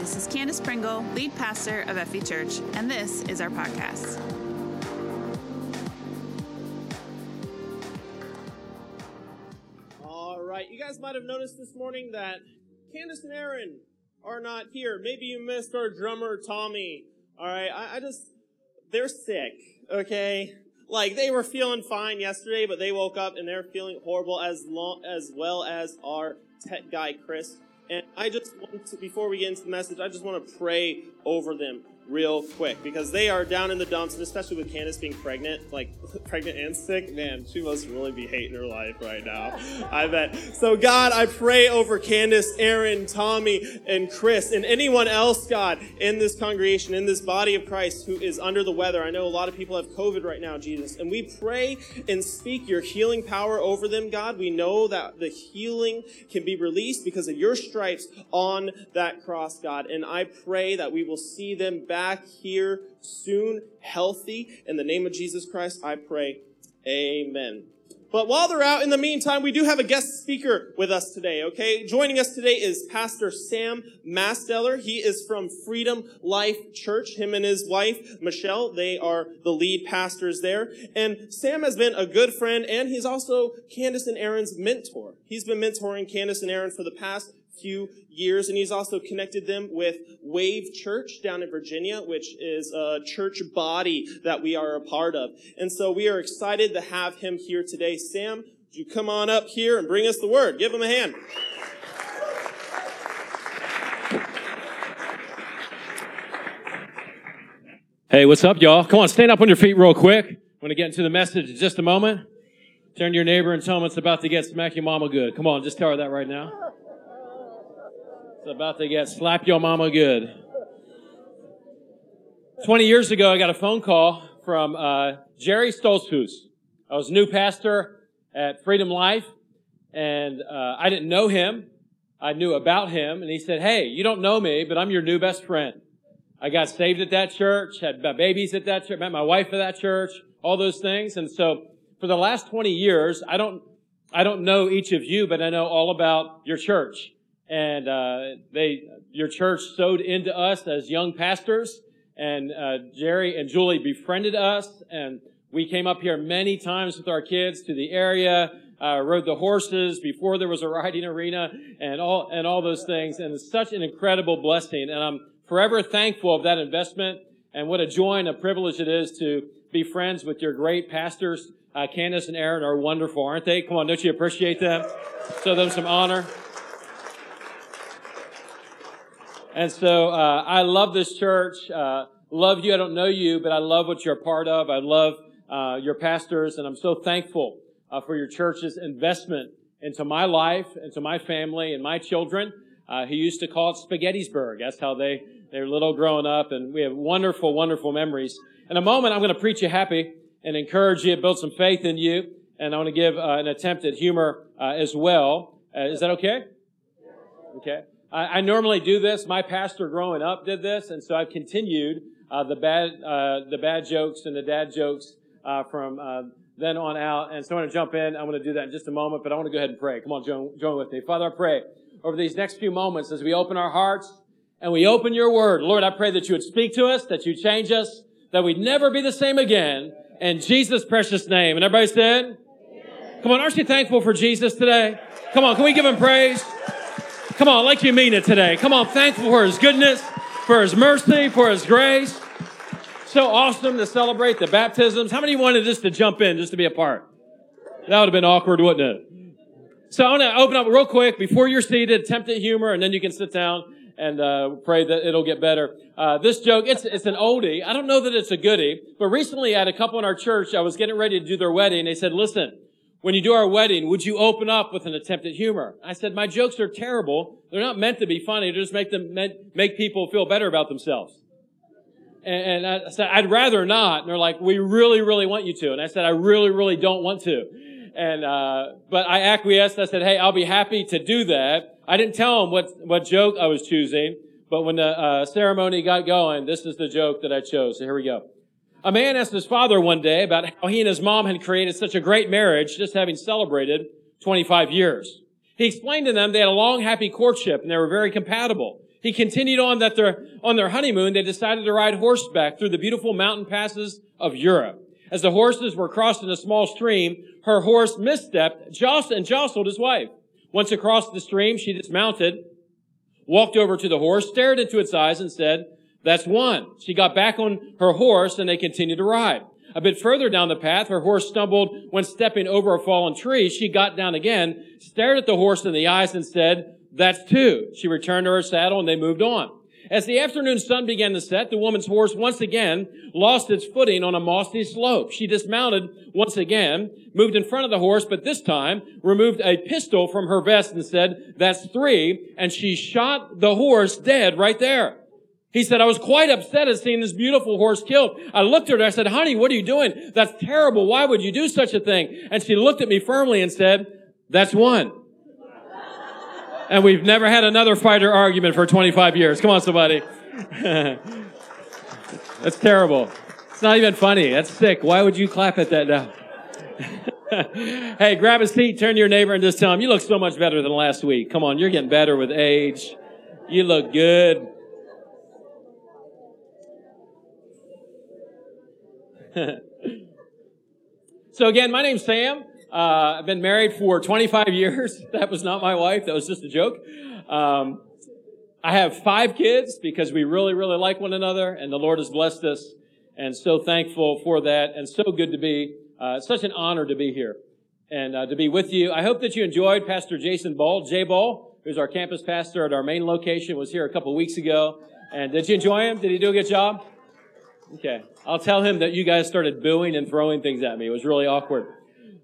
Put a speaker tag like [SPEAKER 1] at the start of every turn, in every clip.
[SPEAKER 1] this is Candace Pringle, lead pastor of Effie Church, and this is our podcast.
[SPEAKER 2] All right, you guys might have noticed this morning that Candace and Aaron are not here. Maybe you missed our drummer Tommy. All right, I, I just they're sick. Okay, like they were feeling fine yesterday, but they woke up and they're feeling horrible as long as well as our tech guy Chris. And I just want to, before we get into the message, I just want to pray over them real quick because they are down in the dumps, and especially with Candace being pregnant, like pregnant and sick, man, she must really be hating her life right now. I bet. So, God, I pray over Candace, Aaron, Tommy, and Chris, and anyone else, God, in this congregation, in this body of Christ who is under the weather. I know a lot of people have COVID right now, Jesus, and we pray and speak your healing power over them, God. We know that the healing can be released because of your stripes on that cross, God, and I pray that we will see them back back here soon, healthy. In the name of Jesus Christ, I pray. Amen. But while they're out, in the meantime, we do have a guest speaker with us today, okay? Joining us today is Pastor Sam Masteller. He is from Freedom Life Church. Him and his wife, Michelle, they are the lead pastors there. And Sam has been a good friend, and he's also Candace and Aaron's mentor. He's been mentoring Candace and Aaron for the past few years, and he's also connected them with Wave Church down in Virginia, which is a church body that we are a part of. And so we are excited to have him here today. Sam, would you come on up here and bring us the word? Give him a hand.
[SPEAKER 3] Hey, what's up, y'all? Come on, stand up on your feet real quick. I'm going to get into the message in just a moment. Turn to your neighbor and tell him it's about to get smack your mama good. Come on, just tell her that right now. It's about to get slap your mama good. 20 years ago, I got a phone call from uh, Jerry Stoltzfus. I was new pastor at Freedom Life, and uh, I didn't know him. I knew about him, and he said, Hey, you don't know me, but I'm your new best friend. I got saved at that church, had babies at that church, met my wife at that church, all those things. And so for the last 20 years, I don't, I don't know each of you, but I know all about your church and uh, they your church sowed into us as young pastors. And uh, jerry and julie befriended us. And we came up here many times with our kids to the area uh, rode the horses before there was a riding arena and all and all those things. And it's such an incredible blessing. And i'm forever thankful of that investment. And what a joy and a privilege it is to be friends with your great pastors. Uh, candace and aaron are wonderful aren't they? Come on don't you appreciate them? Show them some honor And so uh, I love this church. Uh, love you. I don't know you, but I love what you're a part of. I love uh, your pastors, and I'm so thankful uh, for your church's investment into my life, into my family, and my children. Uh, he used to call it Spaghettisburg. That's how they they were little growing up, and we have wonderful, wonderful memories. In a moment, I'm going to preach you happy and encourage you, build some faith in you, and I want to give uh, an attempt at humor as well. is that okay? Okay. I, I normally do this. My pastor growing up did this, and so I've continued uh, the bad uh, the bad jokes and the dad jokes uh, from uh, then on out. And so I want to jump in. I'm going to do that in just a moment, but I want to go ahead and pray. Come on, join, join with me. Father, I pray over these next few moments as we open our hearts and we open your word. Lord, I pray that you would speak to us, that you change us, that we'd never be the same again. In Jesus' precious name. And everybody said, Come on, aren't you thankful for Jesus today? Come on, can we give him praise? Come on, like you mean it today. Come on, thankful for His goodness, for His mercy, for His grace. So awesome to celebrate the baptisms. How many wanted just to jump in, just to be a part? That would have been awkward, wouldn't it? So I want to open up real quick before you're seated, attempt at humor, and then you can sit down and uh, pray that it'll get better. Uh, this joke, it's, it's an oldie. I don't know that it's a goodie, but recently I had a couple in our church. I was getting ready to do their wedding. They said, listen, when you do our wedding, would you open up with an attempt at humor? I said, my jokes are terrible. They're not meant to be funny. They're just make them, make people feel better about themselves. And, I said, I'd rather not. And they're like, we really, really want you to. And I said, I really, really don't want to. And, uh, but I acquiesced. I said, hey, I'll be happy to do that. I didn't tell them what, what joke I was choosing. But when the uh, ceremony got going, this is the joke that I chose. So here we go. A man asked his father one day about how he and his mom had created such a great marriage, just having celebrated 25 years. He explained to them they had a long, happy courtship and they were very compatible. He continued on that their, on their honeymoon, they decided to ride horseback through the beautiful mountain passes of Europe. As the horses were crossing a small stream, her horse misstepped, and jostled his wife. Once across the stream, she dismounted, walked over to the horse, stared into its eyes, and said, that's one. She got back on her horse and they continued to ride. A bit further down the path, her horse stumbled when stepping over a fallen tree. She got down again, stared at the horse in the eyes and said, that's two. She returned to her saddle and they moved on. As the afternoon sun began to set, the woman's horse once again lost its footing on a mossy slope. She dismounted once again, moved in front of the horse, but this time removed a pistol from her vest and said, that's three, and she shot the horse dead right there. He said, I was quite upset at seeing this beautiful horse killed. I looked at her, I said, honey, what are you doing? That's terrible. Why would you do such a thing? And she looked at me firmly and said, that's one. and we've never had another fighter argument for 25 years. Come on, somebody. That's terrible. It's not even funny. That's sick. Why would you clap at that now? hey, grab a seat, turn to your neighbor, and just tell him, you look so much better than last week. Come on, you're getting better with age. You look good. so again, my name's Sam. Uh, I've been married for 25 years. That was not my wife. That was just a joke. Um, I have five kids because we really, really like one another, and the Lord has blessed us, and so thankful for that, and so good to be. Uh, such an honor to be here and uh, to be with you. I hope that you enjoyed Pastor Jason Ball, J Ball, who's our campus pastor at our main location, was here a couple weeks ago. And did you enjoy him? Did he do a good job? Okay. I'll tell him that you guys started booing and throwing things at me. It was really awkward.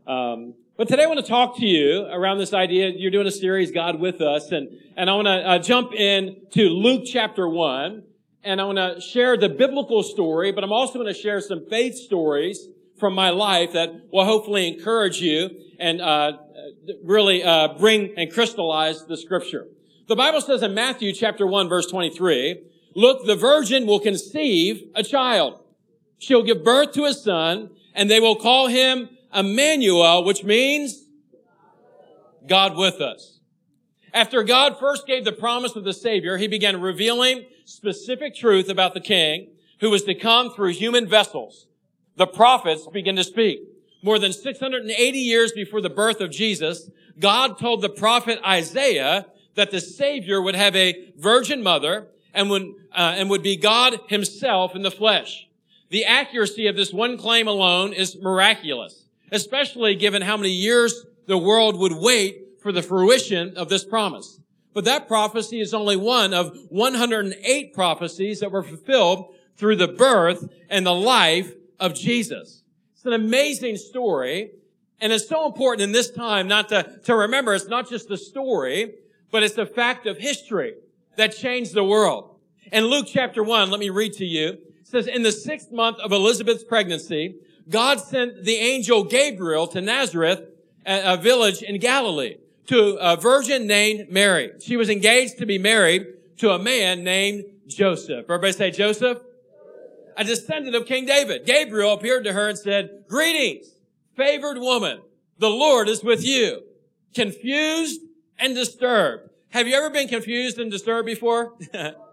[SPEAKER 3] Um, but today I want to talk to you around this idea. You're doing a series, God with us, and, and I want to uh, jump in to Luke chapter 1, and I want to share the biblical story, but I'm also going to share some faith stories from my life that will hopefully encourage you and uh, really uh, bring and crystallize the scripture. The Bible says in Matthew chapter 1 verse 23, Look, the virgin will conceive a child. She'll give birth to a son, and they will call him Emmanuel, which means God with us. After God first gave the promise of the Savior, he began revealing specific truth about the King who was to come through human vessels. The prophets began to speak. More than 680 years before the birth of Jesus, God told the prophet Isaiah that the Savior would have a virgin mother and would, uh, and would be God himself in the flesh. The accuracy of this one claim alone is miraculous, especially given how many years the world would wait for the fruition of this promise. But that prophecy is only one of 108 prophecies that were fulfilled through the birth and the life of Jesus. It's an amazing story. And it's so important in this time not to, to remember it's not just the story, but it's the fact of history that changed the world. In Luke chapter 1, let me read to you. Says, in the sixth month of Elizabeth's pregnancy, God sent the angel Gabriel to Nazareth, a village in Galilee, to a virgin named Mary. She was engaged to be married to a man named Joseph. Everybody say Joseph? A descendant of King David. Gabriel appeared to her and said, greetings, favored woman. The Lord is with you. Confused and disturbed. Have you ever been confused and disturbed before?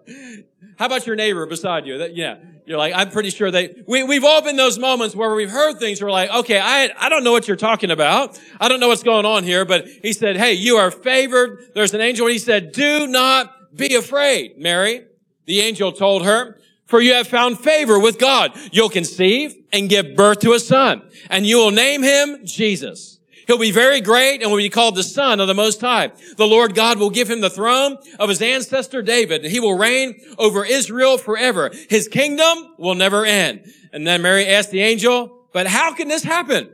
[SPEAKER 3] How about your neighbor beside you? That, yeah. You're like, I'm pretty sure they, we, we've all been those moments where we've heard things. We're like, okay, I, I don't know what you're talking about. I don't know what's going on here, but he said, hey, you are favored. There's an angel. And he said, do not be afraid, Mary. The angel told her, for you have found favor with God. You'll conceive and give birth to a son and you will name him Jesus. He'll be very great and will be called the Son of the Most High. The Lord God will give him the throne of his ancestor David, and he will reign over Israel forever. His kingdom will never end. And then Mary asked the angel, but how can this happen?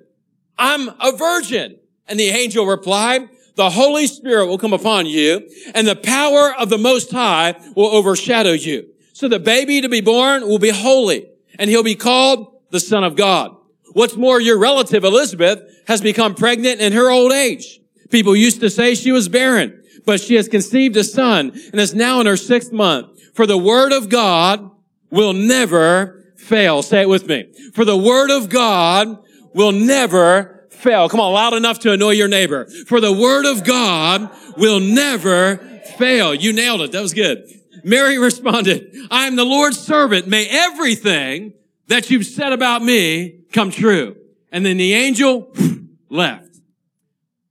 [SPEAKER 3] I'm a virgin. And the angel replied, the Holy Spirit will come upon you, and the power of the Most High will overshadow you. So the baby to be born will be holy, and he'll be called the Son of God. What's more, your relative Elizabeth has become pregnant in her old age. People used to say she was barren, but she has conceived a son and is now in her sixth month. For the word of God will never fail. Say it with me. For the word of God will never fail. Come on, loud enough to annoy your neighbor. For the word of God will never fail. You nailed it. That was good. Mary responded, I am the Lord's servant. May everything that you've said about me come true. And then the angel left.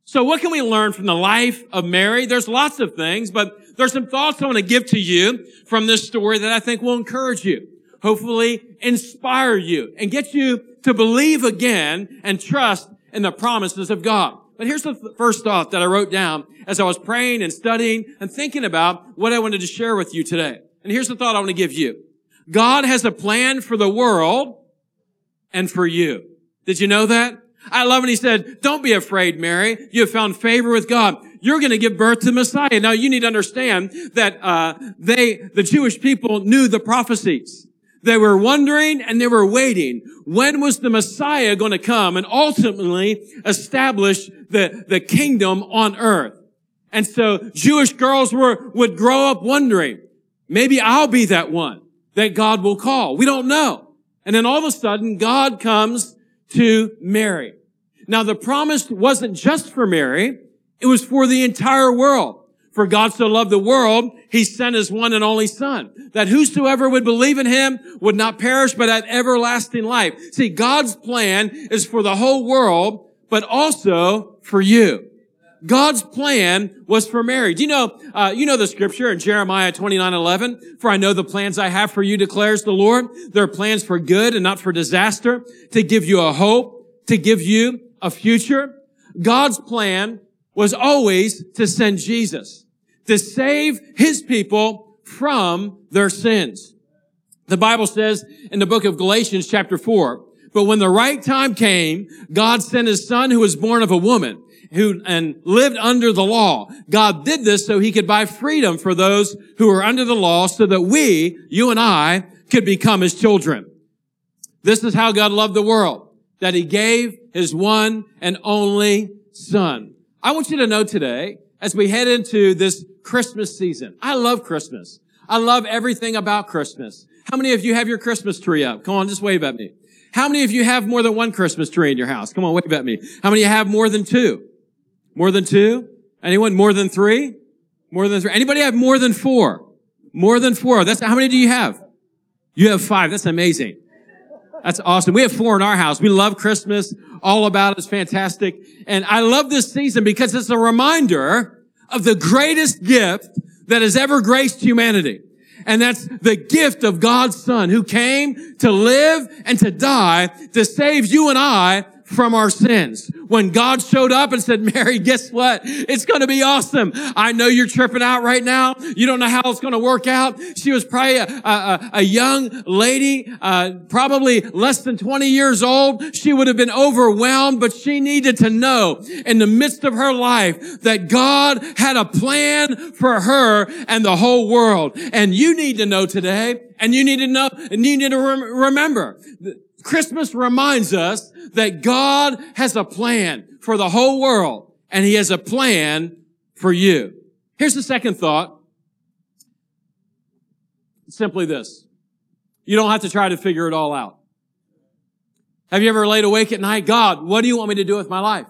[SPEAKER 3] So what can we learn from the life of Mary? There's lots of things, but there's some thoughts I want to give to you from this story that I think will encourage you, hopefully inspire you and get you to believe again and trust in the promises of God. But here's the first thought that I wrote down as I was praying and studying and thinking about what I wanted to share with you today. And here's the thought I want to give you. God has a plan for the world and for you. Did you know that? I love when he said, don't be afraid, Mary. You have found favor with God. You're going to give birth to Messiah. Now you need to understand that, uh, they, the Jewish people knew the prophecies. They were wondering and they were waiting. When was the Messiah going to come and ultimately establish the, the kingdom on earth? And so Jewish girls were, would grow up wondering, maybe I'll be that one that God will call. We don't know. And then all of a sudden, God comes to Mary. Now the promise wasn't just for Mary. It was for the entire world. For God so loved the world, he sent his one and only son, that whosoever would believe in him would not perish, but have everlasting life. See, God's plan is for the whole world, but also for you. God's plan was for Mary. Do you know, uh, you know the scripture in Jeremiah 29, 11? For I know the plans I have for you, declares the Lord. They're plans for good and not for disaster, to give you a hope, to give you a future. God's plan was always to send Jesus to save his people from their sins. The Bible says in the book of Galatians chapter 4, but when the right time came, God sent his son who was born of a woman who and lived under the law. God did this so he could buy freedom for those who are under the law so that we, you and I, could become his children. This is how God loved the world, that he gave his one and only son. I want you to know today, as we head into this Christmas season. I love Christmas. I love everything about Christmas. How many of you have your Christmas tree up? Come on, just wave at me. How many of you have more than one Christmas tree in your house? Come on, wave at me. How many have more than two? More than two? Anyone more than three? More than three? Anybody have more than four? More than four. That's how many do you have? You have five. That's amazing. That's awesome. We have four in our house. We love Christmas. All about it is fantastic. And I love this season because it's a reminder of the greatest gift that has ever graced humanity. And that's the gift of God's son who came to live and to die to save you and I from our sins. When God showed up and said, Mary, guess what? It's going to be awesome. I know you're tripping out right now. You don't know how it's going to work out. She was probably a, a, a young lady, uh, probably less than 20 years old. She would have been overwhelmed, but she needed to know in the midst of her life that God had a plan for her and the whole world. And you need to know today, and you need to know, and you need to rem- remember, Christmas reminds us that God has a plan for the whole world and he has a plan for you. Here's the second thought. Simply this. You don't have to try to figure it all out. Have you ever laid awake at night? God, what do you want me to do with my life?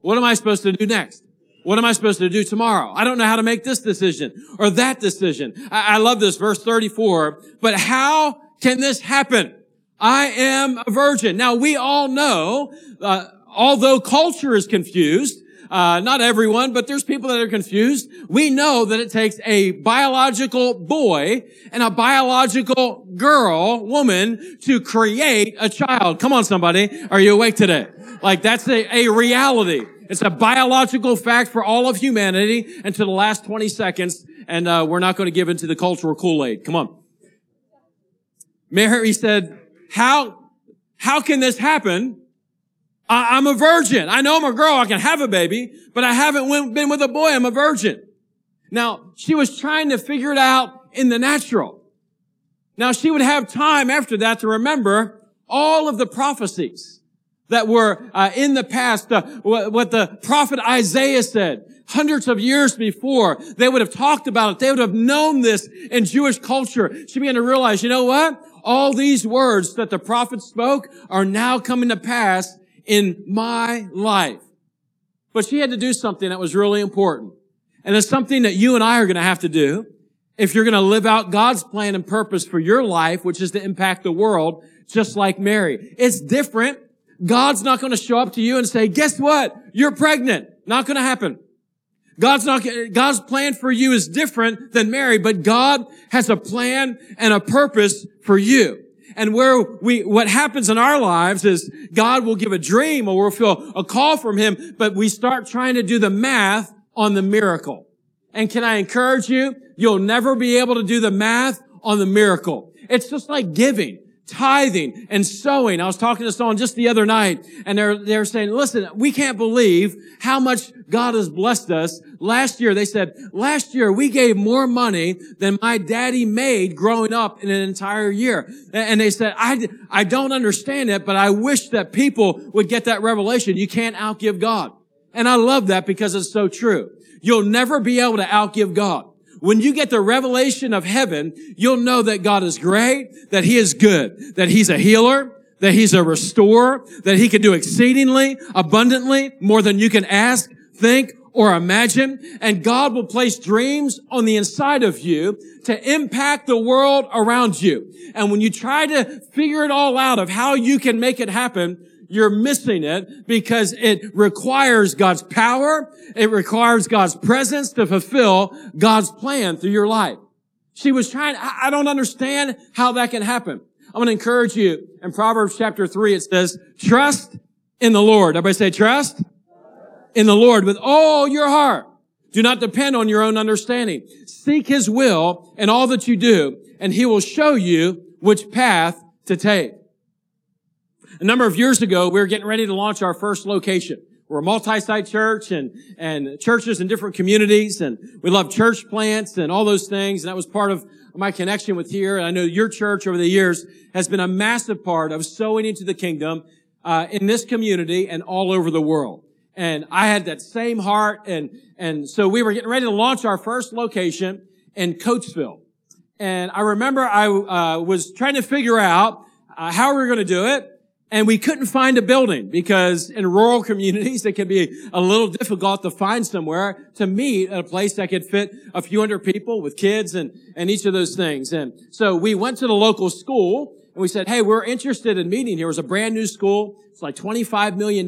[SPEAKER 3] What am I supposed to do next? What am I supposed to do tomorrow? I don't know how to make this decision or that decision. I, I love this verse 34. But how can this happen? I am a virgin. Now we all know, uh, although culture is confused, uh, not everyone, but there's people that are confused. We know that it takes a biological boy and a biological girl, woman, to create a child. Come on, somebody. Are you awake today? Like that's a, a reality. It's a biological fact for all of humanity until the last 20 seconds. And, uh, we're not going to give into the cultural Kool-Aid. Come on. Mary said, how, how can this happen? I, am a virgin. I know I'm a girl. I can have a baby, but I haven't went, been with a boy. I'm a virgin. Now, she was trying to figure it out in the natural. Now, she would have time after that to remember all of the prophecies that were uh, in the past, uh, what the prophet Isaiah said hundreds of years before. They would have talked about it. They would have known this in Jewish culture. She began to realize, you know what? all these words that the prophet spoke are now coming to pass in my life. But she had to do something that was really important. And it's something that you and I are going to have to do. if you're going to live out God's plan and purpose for your life, which is to impact the world, just like Mary. It's different. God's not going to show up to you and say, guess what? You're pregnant. Not going to happen. God's not, God's plan for you is different than Mary, but God has a plan and a purpose for you. And where we, what happens in our lives is God will give a dream or we'll feel a call from Him, but we start trying to do the math on the miracle. And can I encourage you? You'll never be able to do the math on the miracle. It's just like giving tithing and sowing. I was talking to someone just the other night and they're, they're saying, listen, we can't believe how much God has blessed us. Last year, they said, last year we gave more money than my daddy made growing up in an entire year. And they said, I, I don't understand it, but I wish that people would get that revelation. You can't outgive God. And I love that because it's so true. You'll never be able to outgive God. When you get the revelation of heaven, you'll know that God is great, that He is good, that He's a healer, that He's a restorer, that He can do exceedingly, abundantly, more than you can ask, think, or imagine. And God will place dreams on the inside of you to impact the world around you. And when you try to figure it all out of how you can make it happen, you're missing it because it requires God's power. It requires God's presence to fulfill God's plan through your life. She was trying, I don't understand how that can happen. I'm going to encourage you in Proverbs chapter three. It says, trust in the Lord. Everybody say trust in the Lord with all your heart. Do not depend on your own understanding. Seek his will in all that you do, and he will show you which path to take. A number of years ago, we were getting ready to launch our first location. We're a multi-site church and, and churches in different communities and we love church plants and all those things. And that was part of my connection with here. And I know your church over the years has been a massive part of sowing into the kingdom, uh, in this community and all over the world. And I had that same heart. And, and so we were getting ready to launch our first location in Coatesville. And I remember I, uh, was trying to figure out uh, how we were going to do it. And we couldn't find a building because in rural communities, it can be a little difficult to find somewhere to meet at a place that could fit a few hundred people with kids and, and each of those things. And so we went to the local school and we said, Hey, we're interested in meeting here. It was a brand new school. It's like $25 million.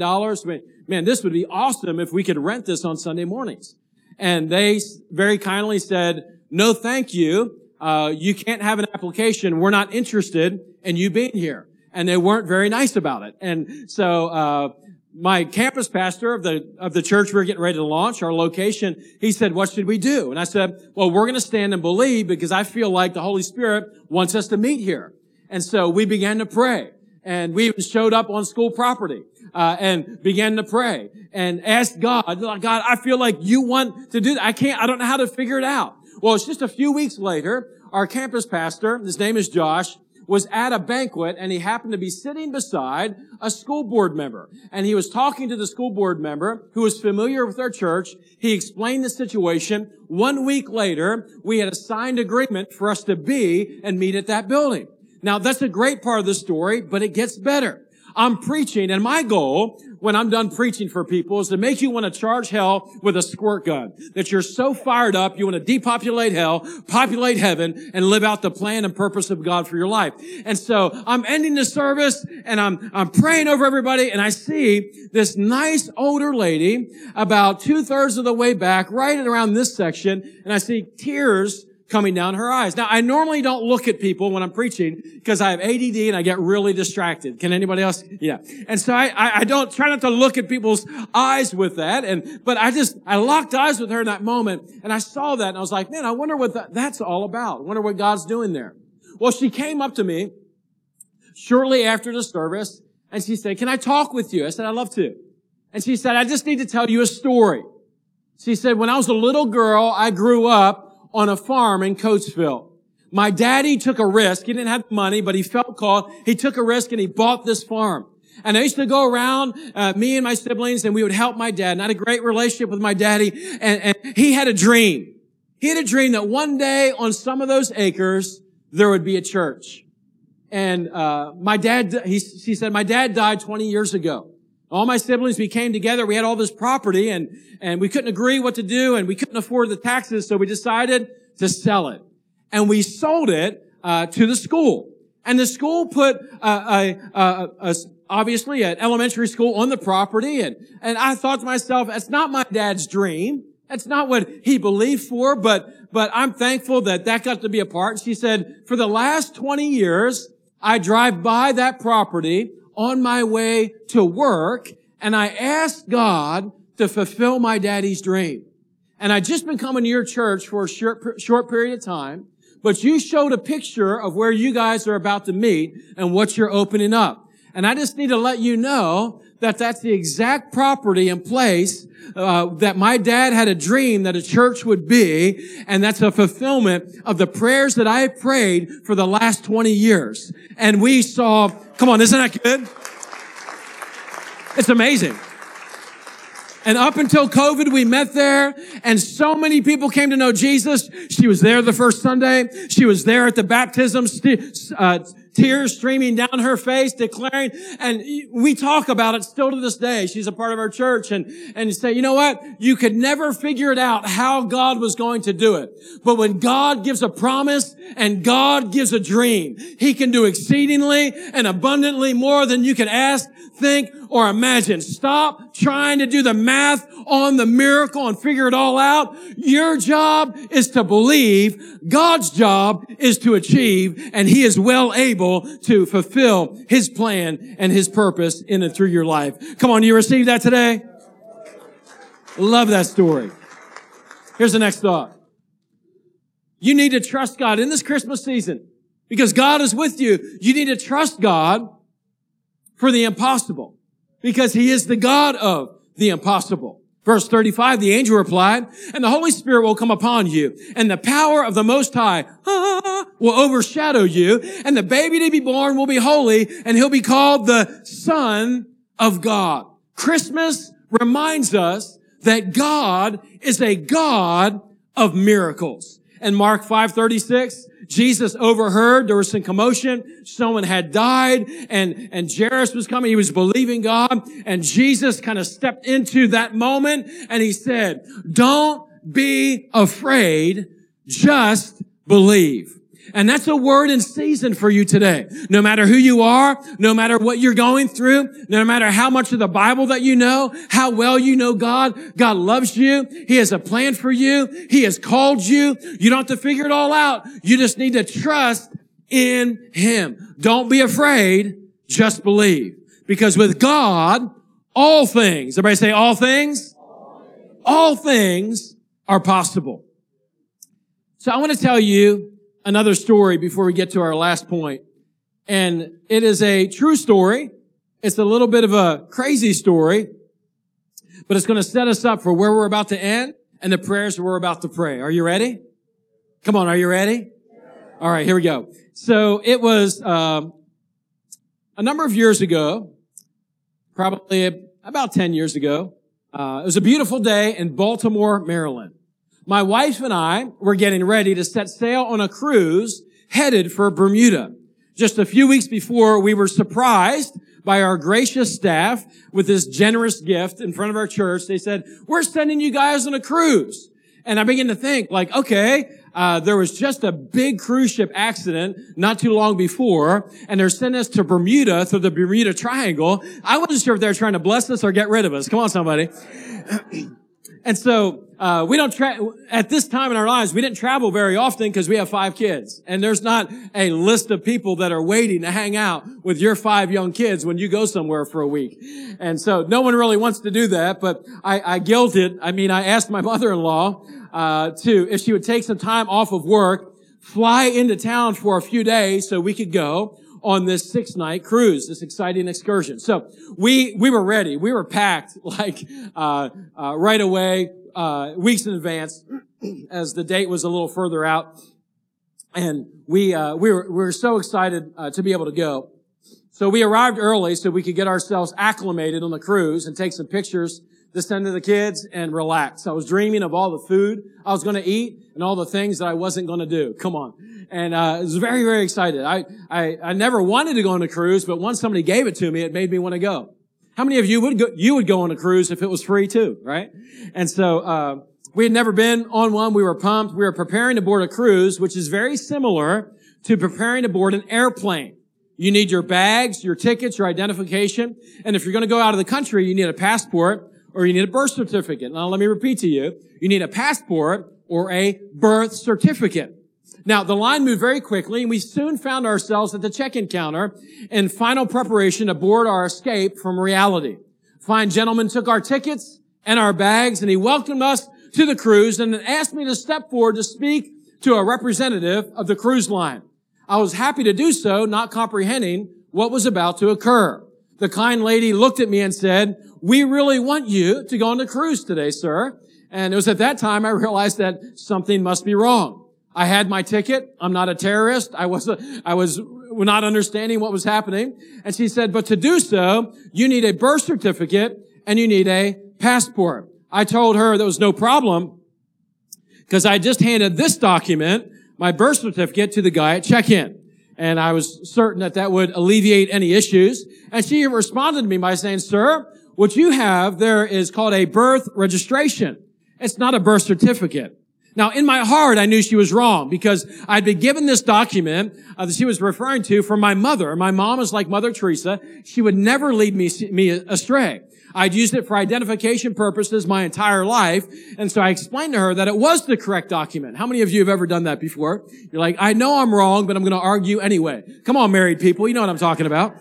[SPEAKER 3] Man, this would be awesome if we could rent this on Sunday mornings. And they very kindly said, no, thank you. Uh, you can't have an application. We're not interested in you being here and they weren't very nice about it. And so, uh, my campus pastor of the of the church we are getting ready to launch our location he said what should we do? And i said well we're going to stand and believe because i feel like the holy spirit wants us to meet here. And so we began to pray. And we showed up on school property uh, and began to pray and asked god god i feel like you want to do that i can't i don't know how to figure it out. Well it's just a few weeks later our campus pastor his name is josh was at a banquet and he happened to be sitting beside a school board member. And he was talking to the school board member who was familiar with our church. He explained the situation. One week later, we had a signed agreement for us to be and meet at that building. Now that's a great part of the story, but it gets better. I'm preaching and my goal when I'm done preaching for people is to make you want to charge hell with a squirt gun. That you're so fired up, you want to depopulate hell, populate heaven, and live out the plan and purpose of God for your life. And so I'm ending the service and I'm, I'm praying over everybody and I see this nice older lady about two thirds of the way back, right around this section, and I see tears coming down her eyes. Now, I normally don't look at people when I'm preaching because I have ADD and I get really distracted. Can anybody else? Yeah. And so I, I, I, don't try not to look at people's eyes with that. And, but I just, I locked eyes with her in that moment and I saw that and I was like, man, I wonder what that, that's all about. I wonder what God's doing there. Well, she came up to me shortly after the service and she said, can I talk with you? I said, I'd love to. And she said, I just need to tell you a story. She said, when I was a little girl, I grew up on a farm in Coatesville. My daddy took a risk. He didn't have money, but he felt called. He took a risk and he bought this farm. And I used to go around, uh, me and my siblings, and we would help my dad. And I had a great relationship with my daddy. And, and he had a dream. He had a dream that one day on some of those acres, there would be a church. And, uh, my dad, he, he said, my dad died 20 years ago. All my siblings, we came together. We had all this property and, and we couldn't agree what to do and we couldn't afford the taxes. So we decided to sell it. and we sold it uh, to the school. And the school put uh, a, a, a, obviously an elementary school on the property, and and I thought to myself, that's not my dad's dream. That's not what he believed for, but but I'm thankful that that got to be a part. She said, for the last 20 years, I drive by that property on my way to work, and I asked God to fulfill my daddy's dream. And I just been coming to your church for a short, short period of time, but you showed a picture of where you guys are about to meet and what you're opening up. And I just need to let you know that that's the exact property and place uh, that my dad had a dream that a church would be, and that's a fulfillment of the prayers that I prayed for the last 20 years. And we saw, come on, isn't that good? It's amazing. And up until COVID, we met there and so many people came to know Jesus. She was there the first Sunday. She was there at the baptism, uh, tears streaming down her face, declaring, and we talk about it still to this day. She's a part of our church and, and say, you know what? You could never figure it out how God was going to do it. But when God gives a promise and God gives a dream, He can do exceedingly and abundantly more than you can ask, think, or imagine. Stop trying to do the math on the miracle and figure it all out. Your job is to believe. God's job is to achieve, and He is well able to fulfill His plan and His purpose in and through your life. Come on, you receive that today? Love that story. Here's the next thought. You need to trust God in this Christmas season because God is with you. You need to trust God for the impossible because he is the God of the impossible. Verse 35, the angel replied, and the Holy Spirit will come upon you, and the power of the Most High will overshadow you, and the baby to be born will be holy, and he'll be called the Son of God. Christmas reminds us that God is a God of miracles. And Mark 536, Jesus overheard there was some commotion. Someone had died and, and Jairus was coming. He was believing God and Jesus kind of stepped into that moment and he said, don't be afraid. Just believe. And that's a word in season for you today. No matter who you are, no matter what you're going through, no matter how much of the Bible that you know, how well you know God, God loves you. He has a plan for you. He has called you. You don't have to figure it all out. You just need to trust in Him. Don't be afraid. Just believe. Because with God, all things, everybody say all things? All things are possible. So I want to tell you another story before we get to our last point. And it is a true story. It's a little bit of a crazy story, but it's going to set us up for where we're about to end and the prayers we're about to pray. Are you ready? Come on, are you ready? All right, here we go. So it was um, a number of years ago, probably about 10 years ago. Uh, it was a beautiful day in Baltimore, Maryland my wife and I were getting ready to set sail on a cruise headed for Bermuda. Just a few weeks before, we were surprised by our gracious staff with this generous gift in front of our church. They said, we're sending you guys on a cruise. And I began to think, like, okay, uh, there was just a big cruise ship accident not too long before, and they're sending us to Bermuda through the Bermuda Triangle. I wasn't sure if they're trying to bless us or get rid of us. Come on, somebody. And so uh, we don't tra- at this time in our lives we didn't travel very often because we have five kids, and there's not a list of people that are waiting to hang out with your five young kids when you go somewhere for a week. And so no one really wants to do that, but I, I guilted. I mean, I asked my mother-in-law uh, to if she would take some time off of work, fly into town for a few days so we could go on this six night cruise, this exciting excursion. So we, we were ready. We were packed like, uh, uh, right away, uh, weeks in advance as the date was a little further out. And we, uh, we were, we were so excited uh, to be able to go. So we arrived early so we could get ourselves acclimated on the cruise and take some pictures to send to the kids and relax. I was dreaming of all the food I was going to eat and all the things that I wasn't going to do. Come on and uh, I was very, very excited. I, I, I never wanted to go on a cruise, but once somebody gave it to me, it made me want to go. How many of you would go, you would go on a cruise if it was free too, right? And so, uh, We had never been on one. We were pumped. We were preparing to board a cruise, which is very similar to preparing to board an airplane. You need your bags, your tickets, your identification. And if you're going to go out of the country, you need a passport or you need a birth certificate. Now, let me repeat to you. You need a passport or a birth certificate. Now, the line moved very quickly and we soon found ourselves at the check-in counter in final preparation to board our escape from reality. Fine gentleman took our tickets and our bags and he welcomed us to the cruise and asked me to step forward to speak to a representative of the cruise line. I was happy to do so, not comprehending what was about to occur. The kind lady looked at me and said, we really want you to go on the cruise today, sir. And it was at that time I realized that something must be wrong. I had my ticket. I'm not a terrorist. I was, I was not understanding what was happening. And she said, but to do so, you need a birth certificate and you need a passport. I told her there was no problem because I just handed this document, my birth certificate, to the guy at check-in. And I was certain that that would alleviate any issues. And she responded to me by saying, sir, what you have there is called a birth registration. It's not a birth certificate. Now, in my heart, I knew she was wrong because I'd been given this document uh, that she was referring to from my mother. My mom is like Mother Teresa. She would never lead me, me astray. I'd used it for identification purposes my entire life. And so I explained to her that it was the correct document. How many of you have ever done that before? You're like, I know I'm wrong, but I'm going to argue anyway. Come on, married people. You know what I'm talking about.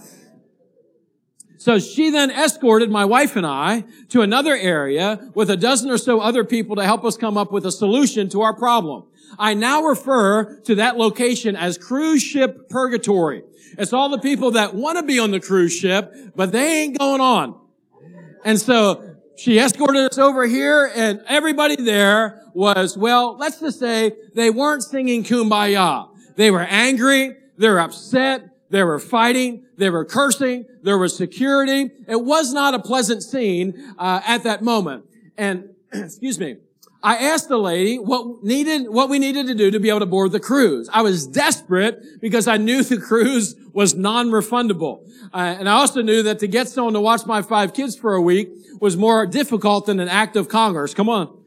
[SPEAKER 3] So she then escorted my wife and I to another area with a dozen or so other people to help us come up with a solution to our problem. I now refer to that location as cruise ship purgatory. It's all the people that want to be on the cruise ship, but they ain't going on. And so she escorted us over here and everybody there was, well, let's just say they weren't singing kumbaya. They were angry. They were upset. They were fighting. They were cursing. There was security. It was not a pleasant scene uh, at that moment. And excuse me, I asked the lady what needed, what we needed to do to be able to board the cruise. I was desperate because I knew the cruise was non-refundable. Uh, and I also knew that to get someone to watch my five kids for a week was more difficult than an act of Congress. Come on.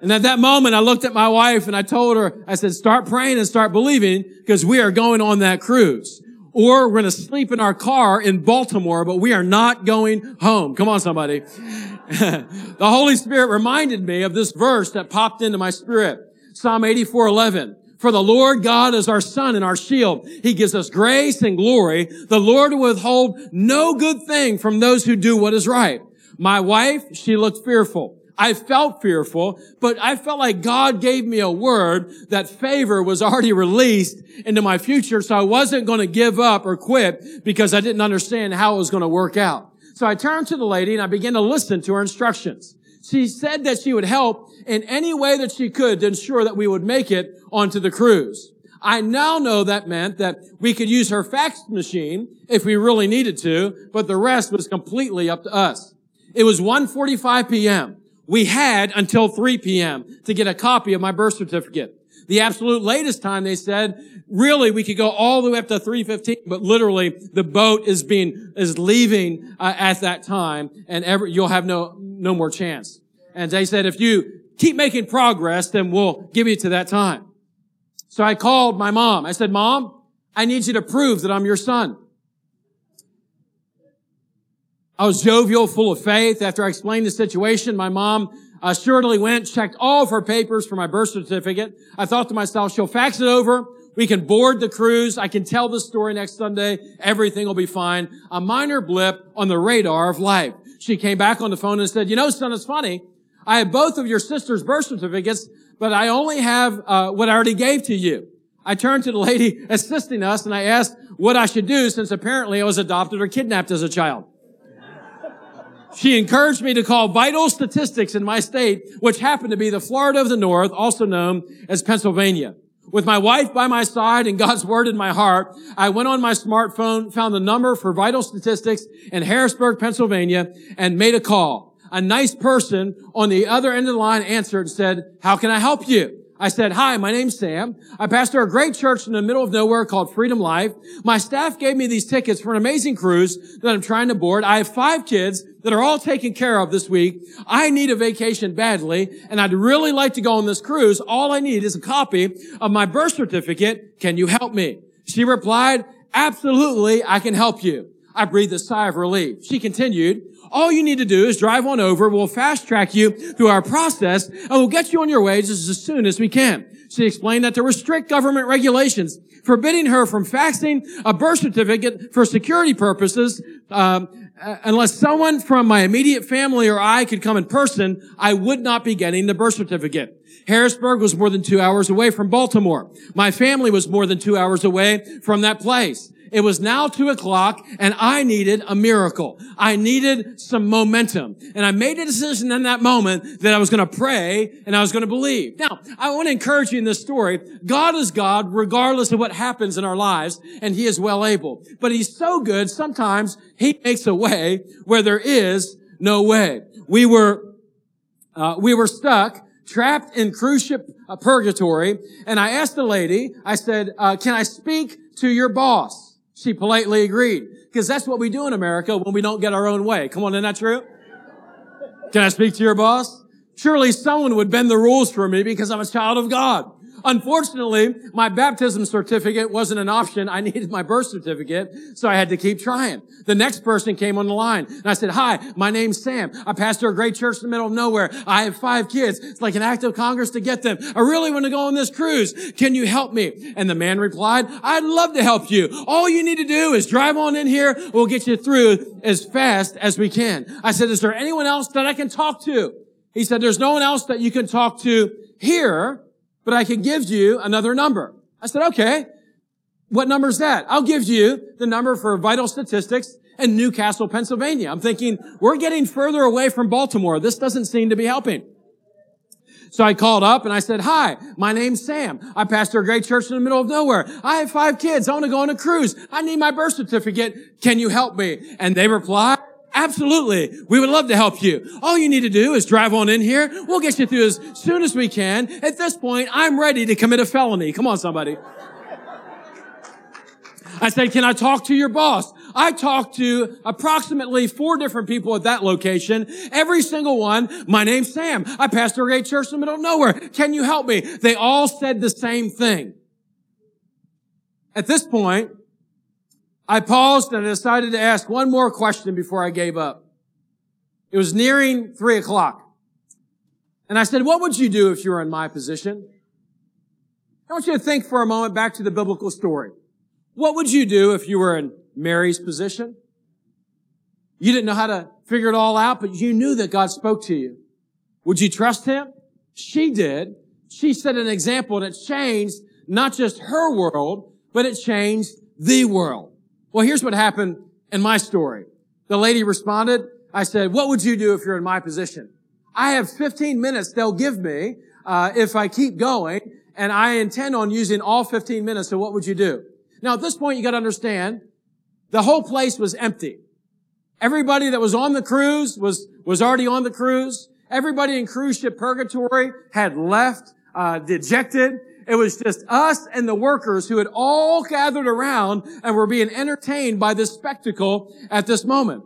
[SPEAKER 3] And at that moment, I looked at my wife and I told her, I said, start praying and start believing because we are going on that cruise or we're going to sleep in our car in Baltimore, but we are not going home. Come on, somebody. the Holy Spirit reminded me of this verse that popped into my spirit. Psalm 84, 11. For the Lord God is our sun and our shield. He gives us grace and glory. The Lord will withhold no good thing from those who do what is right. My wife, she looked fearful. I felt fearful, but I felt like God gave me a word that favor was already released into my future. So I wasn't going to give up or quit because I didn't understand how it was going to work out. So I turned to the lady and I began to listen to her instructions. She said that she would help in any way that she could to ensure that we would make it onto the cruise. I now know that meant that we could use her fax machine if we really needed to, but the rest was completely up to us. It was 1.45 p.m. We had until 3 p.m. to get a copy of my birth certificate. The absolute latest time they said, really, we could go all the way up to 3:15, but literally the boat is being is leaving uh, at that time, and ever, you'll have no no more chance. And they said, if you keep making progress, then we'll give you to that time. So I called my mom. I said, Mom, I need you to prove that I'm your son. I was jovial, full of faith. After I explained the situation, my mom assuredly went, checked all of her papers for my birth certificate. I thought to myself, she'll fax it over. We can board the cruise. I can tell the story next Sunday. Everything will be fine. A minor blip on the radar of life. She came back on the phone and said, you know, son, it's funny. I have both of your sister's birth certificates, but I only have uh, what I already gave to you. I turned to the lady assisting us and I asked what I should do since apparently I was adopted or kidnapped as a child. She encouraged me to call vital statistics in my state, which happened to be the Florida of the North, also known as Pennsylvania. With my wife by my side and God's word in my heart, I went on my smartphone, found the number for vital statistics in Harrisburg, Pennsylvania, and made a call. A nice person on the other end of the line answered and said, how can I help you? I said, hi, my name's Sam. I pastor a great church in the middle of nowhere called Freedom Life. My staff gave me these tickets for an amazing cruise that I'm trying to board. I have five kids that are all taken care of this week. I need a vacation badly, and I'd really like to go on this cruise. All I need is a copy of my birth certificate. Can you help me? She replied, absolutely, I can help you. I breathed a sigh of relief. She continued, all you need to do is drive on over. We'll fast track you through our process and we'll get you on your way just as soon as we can. She explained that there were strict government regulations forbidding her from faxing a birth certificate for security purposes. Um, Uh, unless someone from my immediate family or I could come in person, I would not be getting the birth certificate. Harrisburg was more than two hours away from Baltimore. My family was more than two hours away from that place. It was now two o'clock and I needed a miracle. I needed some momentum. And I made a decision in that moment that I was going to pray and I was going to believe. Now, I want to encourage you in this story. God is God regardless of what happens in our lives and he is well able. But he's so good. Sometimes he makes a way where there is no way. We were, uh, we were stuck trapped in cruise ship uh, purgatory. And I asked the lady, I said, uh, can I speak to your boss? She politely agreed. Because that's what we do in America when we don't get our own way. Come on, isn't that true? Can I speak to your boss? Surely someone would bend the rules for me because I'm a child of God. Unfortunately, my baptism certificate wasn't an option. I needed my birth certificate, so I had to keep trying. The next person came on the line, and I said, hi, my name's Sam. I pastor a great church in the middle of nowhere. I have five kids. It's like an act of Congress to get them. I really want to go on this cruise. Can you help me? And the man replied, I'd love to help you. All you need to do is drive on in here. We'll get you through as fast as we can. I said, is there anyone else that I can talk to? He said, there's no one else that you can talk to here but I can give you another number. I said, okay. What number is that? I'll give you the number for vital statistics in New Castle, Pennsylvania. I'm thinking, we're getting further away from Baltimore. This doesn't seem to be helping. So I called up and I said, hi, my name's Sam. I pastor a great church in the middle of nowhere. I have five kids. I want to go on a cruise. I need my birth certificate. Can you help me? And they replied, Absolutely. We would love to help you. All you need to do is drive on in here. We'll get you through as soon as we can. At this point, I'm ready to commit a felony. Come on, somebody. I said, can I talk to your boss? I talked to approximately four different people at that location. Every single one, my name's Sam. I pastor a church in the middle of nowhere. Can you help me? They all said the same thing. At this point, I paused and I decided to ask one more question before I gave up. It was nearing three o'clock. And I said, what would you do if you were in my position? I want you to think for a moment back to the biblical story. What would you do if you were in Mary's position? You didn't know how to figure it all out, but you knew that God spoke to you. Would you trust him? She did. She set an example it changed not just her world, but it changed the world. Well, here's what happened in my story. The lady responded, I said, what would you do if you're in my position? I have 15 minutes they'll give me uh, if I keep going, and I intend on using all 15 minutes, so what would you do? Now, at this point, you got to understand, the whole place was empty. Everybody that was on the cruise was, was already on the cruise. Everybody in cruise ship purgatory had left, uh, dejected. It was just us and the workers who had all gathered around and were being entertained by this spectacle at this moment.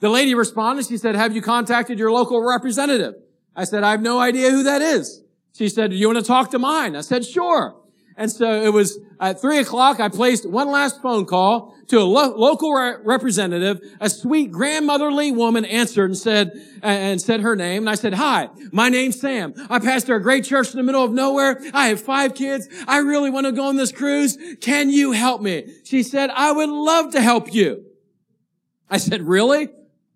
[SPEAKER 3] The lady responded. She said, have you contacted your local representative? I said, I have no idea who that is. She said, do you want to talk to mine? I said, sure. And so it was at three o'clock. I placed one last phone call to a lo- local re- representative. A sweet grandmotherly woman answered and said, and said her name. And I said, hi, my name's Sam. I pastor a great church in the middle of nowhere. I have five kids. I really want to go on this cruise. Can you help me? She said, I would love to help you. I said, really?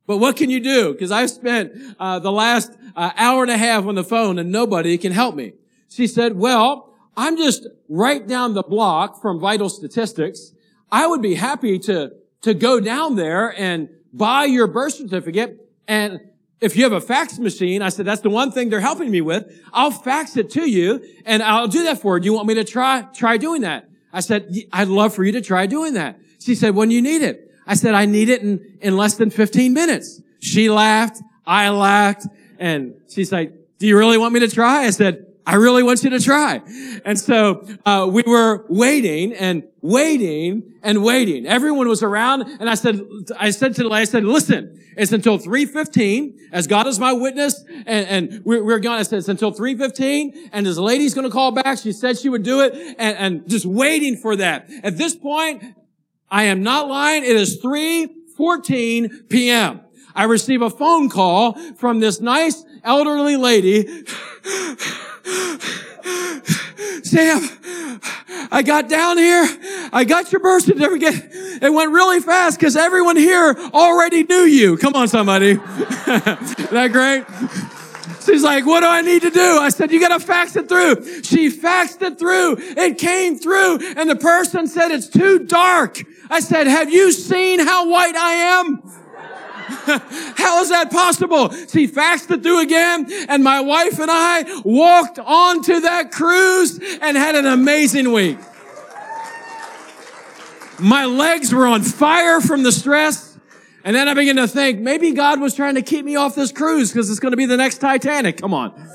[SPEAKER 3] But what can you do? Because I've spent uh, the last uh, hour and a half on the phone and nobody can help me. She said, well, I'm just right down the block from Vital Statistics. I would be happy to, to go down there and buy your birth certificate. And if you have a fax machine, I said, that's the one thing they're helping me with. I'll fax it to you and I'll do that for you. Do you want me to try, try doing that? I said, I'd love for you to try doing that. She said, when you need it. I said, I need it in, in less than 15 minutes. She laughed. I laughed. And she's like, do you really want me to try? I said, I really want you to try. And so, uh, we were waiting and waiting and waiting. Everyone was around and I said, I said to the lady, I said, listen, it's until 3.15 as God is my witness and, and we're, we're going, I said, it's until 3.15 and this lady's going to call back. She said she would do it and, and just waiting for that. At this point, I am not lying. It is 3.14 p.m. I receive a phone call from this nice elderly lady. Sam, I got down here. I got your birth certificate. It went really fast because everyone here already knew you. Come on, somebody. Isn't that great? She's like, what do I need to do? I said, you got to fax it through. She faxed it through. It came through and the person said, it's too dark. I said, have you seen how white I am? How is that possible? She fasted through again and my wife and I walked onto that cruise and had an amazing week. My legs were on fire from the stress. And then I began to think maybe God was trying to keep me off this cruise because it's going to be the next Titanic. Come on.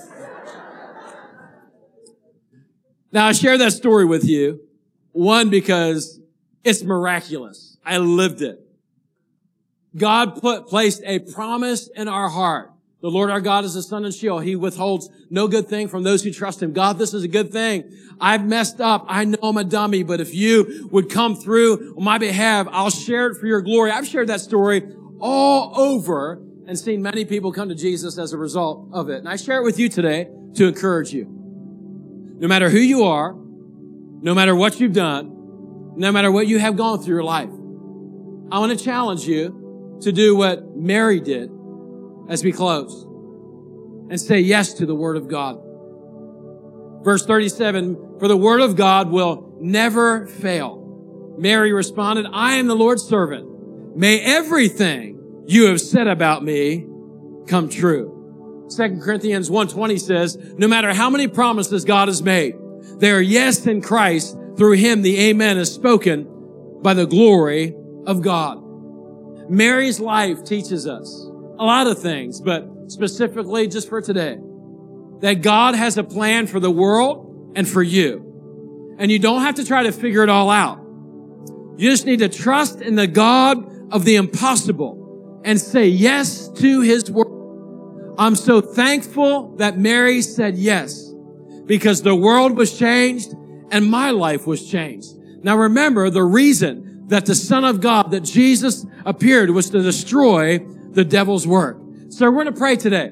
[SPEAKER 3] Now I share that story with you. One, because it's miraculous. I lived it. God put, placed a promise in our heart. The Lord our God is a sun and shield. He withholds no good thing from those who trust him. God, this is a good thing. I've messed up. I know I'm a dummy, but if you would come through on my behalf, I'll share it for your glory. I've shared that story all over and seen many people come to Jesus as a result of it. And I share it with you today to encourage you. No matter who you are, no matter what you've done, no matter what you have gone through your life, I want to challenge you to do what Mary did as we close and say yes to the word of God. Verse 37, for the word of God will never fail. Mary responded, I am the Lord's servant. May everything you have said about me come true. 2 Corinthians 1.20 says, no matter how many promises God has made, they are yes in Christ. Through him, the amen is spoken by the glory of God. Mary's life teaches us a lot of things, but specifically just for today, that God has a plan for the world and for you. And you don't have to try to figure it all out. You just need to trust in the God of the impossible and say yes to his word. I'm so thankful that Mary said yes because the world was changed and my life was changed. Now remember the reason that the Son of God, that Jesus appeared was to destroy the devil's work. So we're going to pray today.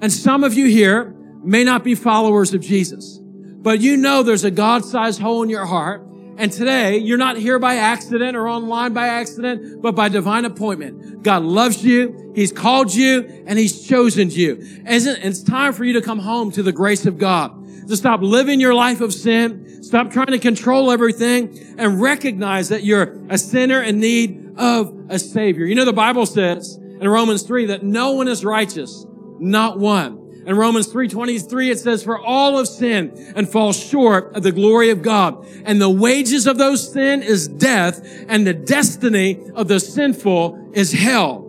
[SPEAKER 3] And some of you here may not be followers of Jesus, but you know there's a God-sized hole in your heart. And today, you're not here by accident or online by accident, but by divine appointment. God loves you. He's called you and He's chosen you. Isn't, it's time for you to come home to the grace of God to stop living your life of sin, stop trying to control everything, and recognize that you're a sinner in need of a Savior. You know, the Bible says in Romans 3 that no one is righteous, not one. In Romans 3.23, it says, for all of sin and fall short of the glory of God. And the wages of those sin is death, and the destiny of the sinful is hell.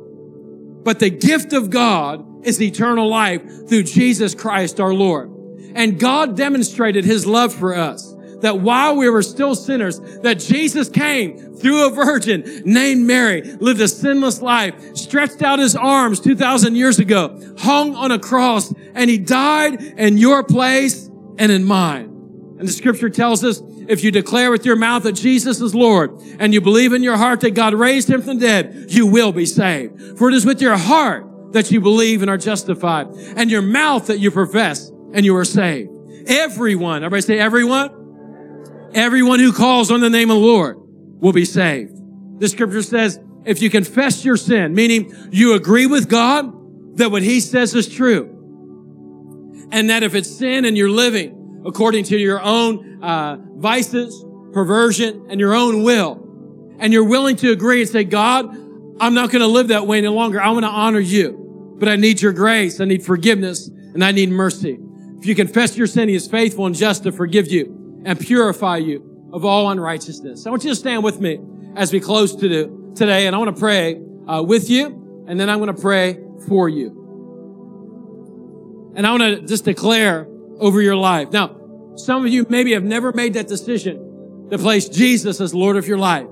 [SPEAKER 3] But the gift of God is eternal life through Jesus Christ our Lord. And God demonstrated his love for us. That while we were still sinners, that Jesus came through a virgin named Mary, lived a sinless life, stretched out his arms 2,000 years ago, hung on a cross, and he died in your place and in mine. And the scripture tells us if you declare with your mouth that Jesus is Lord and you believe in your heart that God raised him from the dead, you will be saved. For it is with your heart that you believe and are justified and your mouth that you profess and you are saved. Everyone, everybody say everyone. Everyone who calls on the name of the Lord will be saved. The scripture says, if you confess your sin, meaning you agree with God that what he says is true, and that if it's sin and you're living according to your own uh, vices, perversion, and your own will, and you're willing to agree and say, God, I'm not going to live that way any longer. I want to honor you, but I need your grace. I need forgiveness and I need mercy. If you confess your sin, he is faithful and just to forgive you and purify you of all unrighteousness. I want you to stand with me as we close to do today, and I want to pray uh, with you, and then I'm going to pray for you. And I want to just declare over your life. Now, some of you maybe have never made that decision to place Jesus as Lord of your life.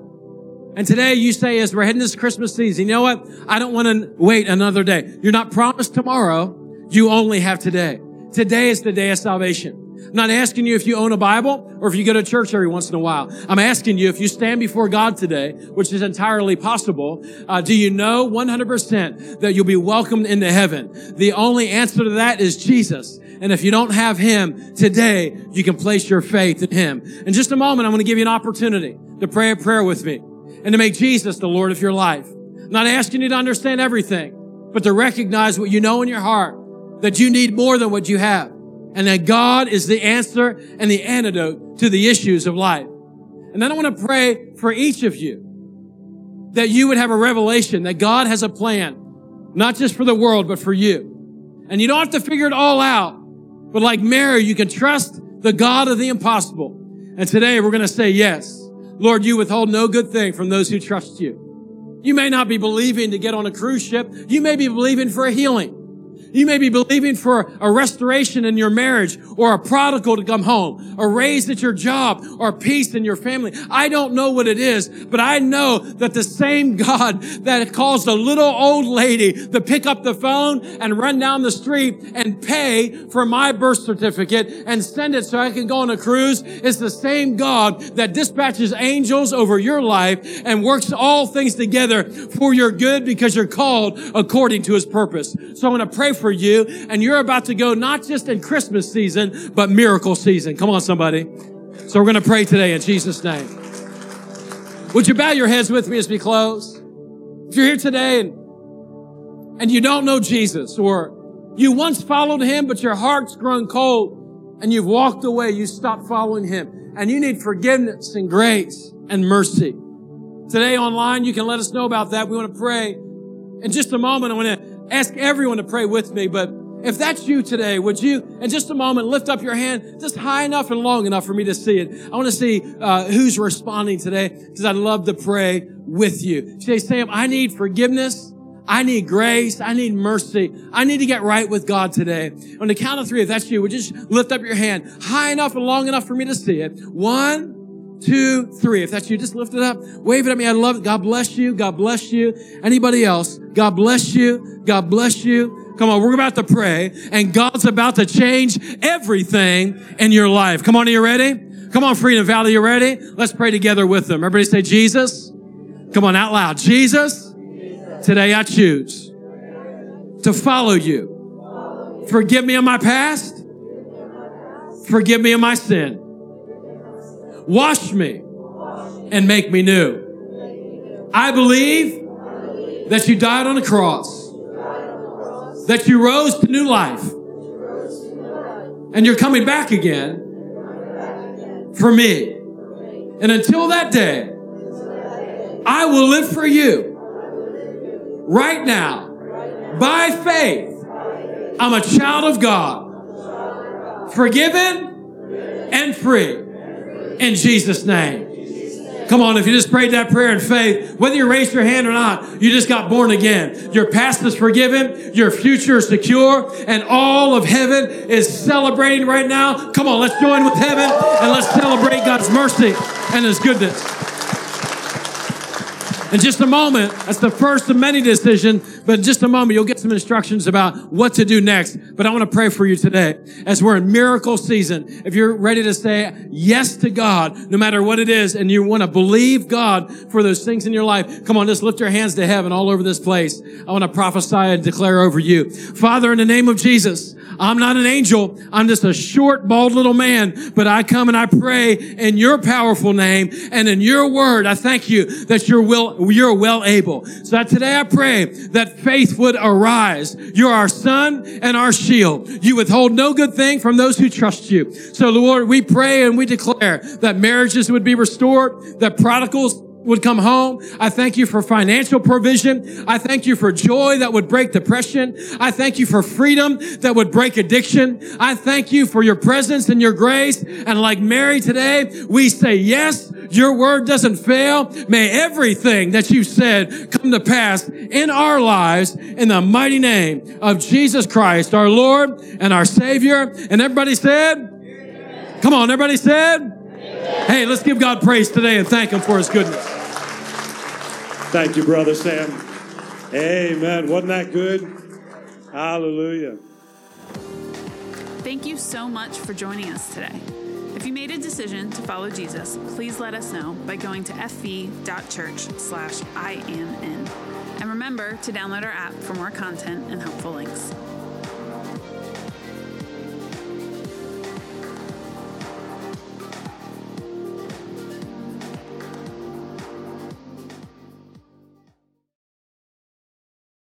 [SPEAKER 3] And today you say, as we're heading this Christmas season, you know what? I don't want to wait another day. You're not promised tomorrow. You only have today. Today is the day of salvation. I'm not asking you if you own a Bible or if you go to church every once in a while. I'm asking you if you stand before God today, which is entirely possible, uh, do you know 100% that you'll be welcomed into heaven? The only answer to that is Jesus. And if you don't have Him today, you can place your faith in Him. In just a moment, I'm going to give you an opportunity to pray a prayer with me and to make Jesus the Lord of your life. I'm not asking you to understand everything, but to recognize what you know in your heart, that you need more than what you have and that God is the answer and the antidote to the issues of life. And then I want to pray for each of you that you would have a revelation that God has a plan, not just for the world, but for you. And you don't have to figure it all out, but like Mary, you can trust the God of the impossible. And today we're going to say yes. Lord, you withhold no good thing from those who trust you. You may not be believing to get on a cruise ship. You may be believing for a healing. You may be believing for a restoration in your marriage or a prodigal to come home, a raise at your job or peace in your family. I don't know what it is, but I know that the same God that caused a little old lady to pick up the phone and run down the street and pay for my birth certificate and send it so I can go on a cruise is the same God that dispatches angels over your life and works all things together for your good because you're called according to his purpose. So I'm going to pray for you. And you're about to go not just in Christmas season, but miracle season. Come on, somebody. So we're going to pray today in Jesus' name. Would you bow your heads with me as we close? If you're here today and, and you don't know Jesus or you once followed him, but your heart's grown cold and you've walked away, you stopped following him and you need forgiveness and grace and mercy. Today online, you can let us know about that. We want to pray. In just a moment, I want to ask everyone to pray with me, but if that's you today, would you, in just a moment, lift up your hand just high enough and long enough for me to see it? I want to see uh, who's responding today because I'd love to pray with you. Say, Sam, I need forgiveness. I need grace. I need mercy. I need to get right with God today. On the count of three, if that's you, would you just lift up your hand high enough and long enough for me to see it? One, two, three. If that's you, just lift it up. Wave it at me. I love it. God bless you. God bless you. Anybody else? God bless you. God bless you. Come on, we're about to pray and God's about to change everything in your life. Come on, are you ready? Come on, Freedom Valley, you ready? Let's pray together with them. Everybody say Jesus. Come on, out loud. Jesus, today I choose to follow you. Forgive me of my past. Forgive me of my sin. Wash me and make me new. I believe that you died on the cross, that you rose to new life, and you're coming back again for me. And until that day, I will live for you right now by faith. I'm a child of God, forgiven and free in Jesus' name. Come on, if you just prayed that prayer in faith, whether you raised your hand or not, you just got born again. Your past is forgiven, your future is secure, and all of heaven is celebrating right now. Come on, let's join with heaven and let's celebrate God's mercy and His goodness. In just a moment, that's the first of many decisions, but in just a moment, you'll get some instructions about what to do next. But I want to pray for you today as we're in miracle season. If you're ready to say yes to God, no matter what it is, and you want to believe God for those things in your life, come on, just lift your hands to heaven all over this place. I want to prophesy and declare over you. Father, in the name of Jesus, I'm not an angel. I'm just a short, bald little man, but I come and I pray in your powerful name and in your word. I thank you that you're will, you're well able. So today I pray that faith would arise. You're our sun and our shield. You withhold no good thing from those who trust you. So Lord, we pray and we declare that marriages would be restored, that prodigals would come home. I thank you for financial provision. I thank you for joy that would break depression. I thank you for freedom that would break addiction. I thank you for your presence and your grace. And like Mary today, we say, yes, your word doesn't fail. May everything that you said come to pass in our lives in the mighty name of Jesus Christ, our Lord and our Savior. And everybody said, Come on, everybody said, Hey, let's give God praise today and thank Him for His goodness.
[SPEAKER 4] Thank you, Brother Sam. Amen. Wasn't that good? Hallelujah.
[SPEAKER 1] Thank you so much for joining us today. If you made a decision to follow Jesus, please let us know by going to fv.church slash I am in. And remember to download our app for more content and helpful links.